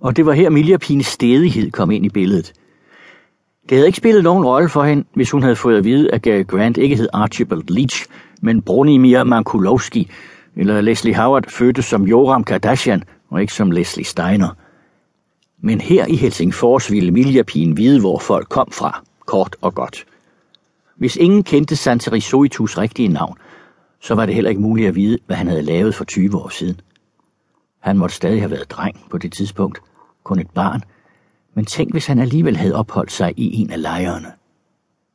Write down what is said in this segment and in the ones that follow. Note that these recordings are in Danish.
Og det var her Miljapines stedighed kom ind i billedet. Det havde ikke spillet nogen rolle for hende, hvis hun havde fået at vide, at Gary Grant ikke hed Archibald Leach, men Bronimir Mankulowski, eller Leslie Howard fødtes som Joram Kardashian og ikke som Leslie Steiner. Men her i Helsingfors ville Miljapin vide, hvor folk kom fra, kort og godt. Hvis ingen kendte Santeri Soitus rigtige navn, så var det heller ikke muligt at vide, hvad han havde lavet for 20 år siden. Han måtte stadig have været dreng på det tidspunkt, kun et barn, men tænk, hvis han alligevel havde opholdt sig i en af lejrene.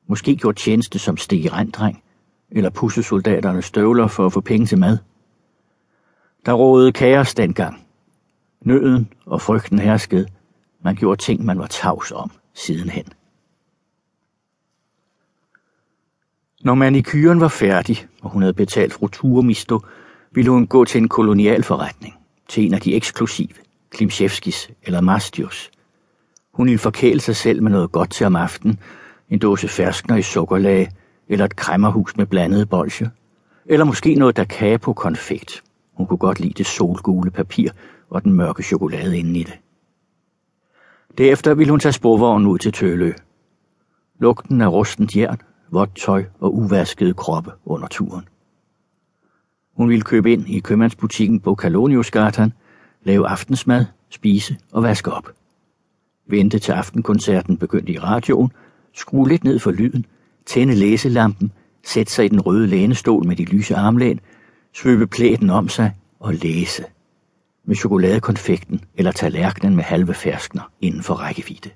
Måske gjort tjeneste som stigerandreng, eller pussesoldaternes støvler for at få penge til mad. Der rådede kaos dengang. Nøden og frygten herskede. Man gjorde ting, man var tavs om sidenhen. Når manikyren var færdig, og hun havde betalt fru Turmisto, ville hun gå til en kolonialforretning, til en af de eksklusive, Klimchevskis eller Mastius. Hun ville forkæle sig selv med noget godt til om aftenen, en dåse ferskner i sukkerlag, eller et kræmmerhus med blandede bolsjer, eller måske noget da capo konfekt. Hun kunne godt lide det solgule papir og den mørke chokolade inden i det. Derefter ville hun tage sporvognen ud til Tølø. Lugten af rustent jern, vådt tøj og uvaskede kroppe under turen. Hun ville købe ind i købmandsbutikken på Kaloniusgatan, lave aftensmad, spise og vaske op. Vente til aftenkoncerten begyndte i radioen, skrue lidt ned for lyden, tænde læselampen, sætte sig i den røde lænestol med de lyse armlæn, svøbe plæten om sig og læse. Med chokoladekonfekten eller tallerkenen med halve ferskner inden for rækkevidde.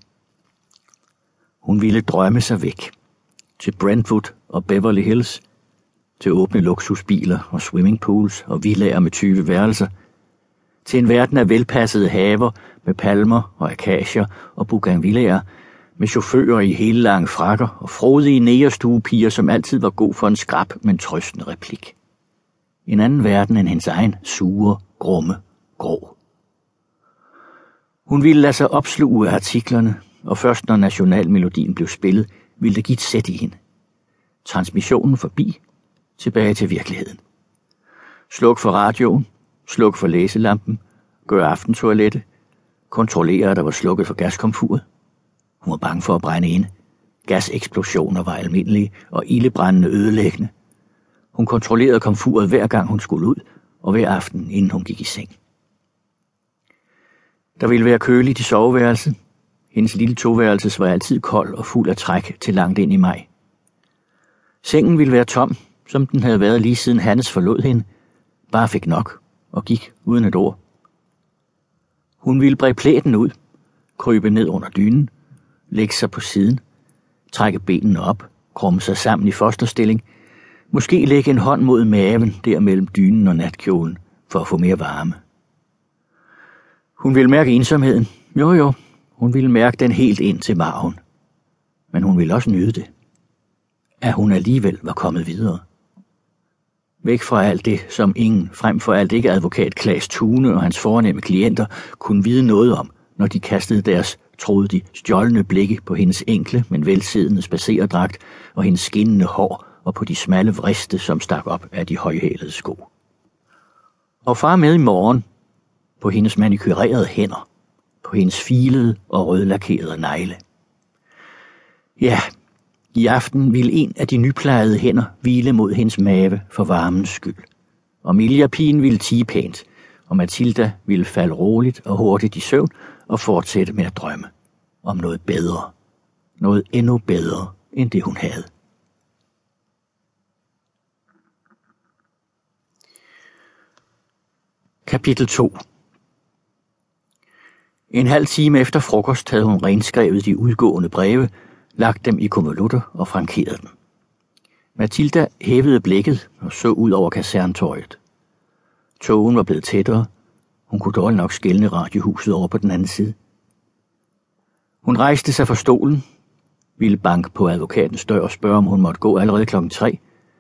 Hun ville drømme sig væk. Til Brentwood og Beverly Hills. Til åbne luksusbiler og swimmingpools og villager med 20 værelser. Til en verden af velpassede haver med palmer og akacier og bougainvilleaer med chauffører i hele lange frakker og frodige nægerstuepiger, som altid var god for en skrab, men trøstende replik. En anden verden end hendes egen sure, grumme, grå. Hun ville lade sig opsluge af artiklerne, og først når nationalmelodien blev spillet, ville det give et sæt i hende. Transmissionen forbi, tilbage til virkeligheden. Sluk for radioen, slukke for læselampen, gør aftentoilette, kontrollere, at der var slukket for gaskomfuret. Hun var bange for at brænde ind. Gaseksplosioner var almindelige og ildebrændende ødelæggende. Hun kontrollerede komfuret hver gang hun skulle ud, og hver aften, inden hun gik i seng. Der ville være køligt i soveværelset. Hendes lille toværelses var altid kold og fuld af træk til langt ind i maj. Sengen ville være tom, som den havde været lige siden Hannes forlod hende, bare fik nok og gik uden et ord. Hun ville bræge plæten ud, krybe ned under dynen, lægge sig på siden, trække benene op, krumme sig sammen i fosterstilling, måske lægge en hånd mod maven der mellem dynen og natkjolen for at få mere varme. Hun ville mærke ensomheden. Jo, jo, hun ville mærke den helt ind til maven. Men hun ville også nyde det. At hun alligevel var kommet videre. Væk fra alt det, som ingen, frem for alt ikke advokat Klaas Thune og hans fornemme klienter, kunne vide noget om, når de kastede deres, troede de, stjålne blikke på hendes enkle, men velsiddende spacerdragt og hendes skinnende hår og på de smalle vriste, som stak op af de højhælede sko. Og far med i morgen, på hendes manikyrerede hænder, på hendes filede og rødlakerede negle. Ja, i aften ville en af de nyplejede hænder hvile mod hendes mave for varmens skyld. Og Milja pigen ville tige pænt, og Matilda ville falde roligt og hurtigt i søvn og fortsætte med at drømme om noget bedre. Noget endnu bedre end det hun havde. Kapitel 2 En halv time efter frokost havde hun renskrevet de udgående breve, lagt dem i konvolutter og frankeret dem. Matilda hævede blikket og så ud over kaserntorget. Togen var blevet tættere. Hun kunne dårligt nok skælne radiohuset over på den anden side. Hun rejste sig fra stolen, ville banke på advokatens dør og spørge, om hun måtte gå allerede klokken tre,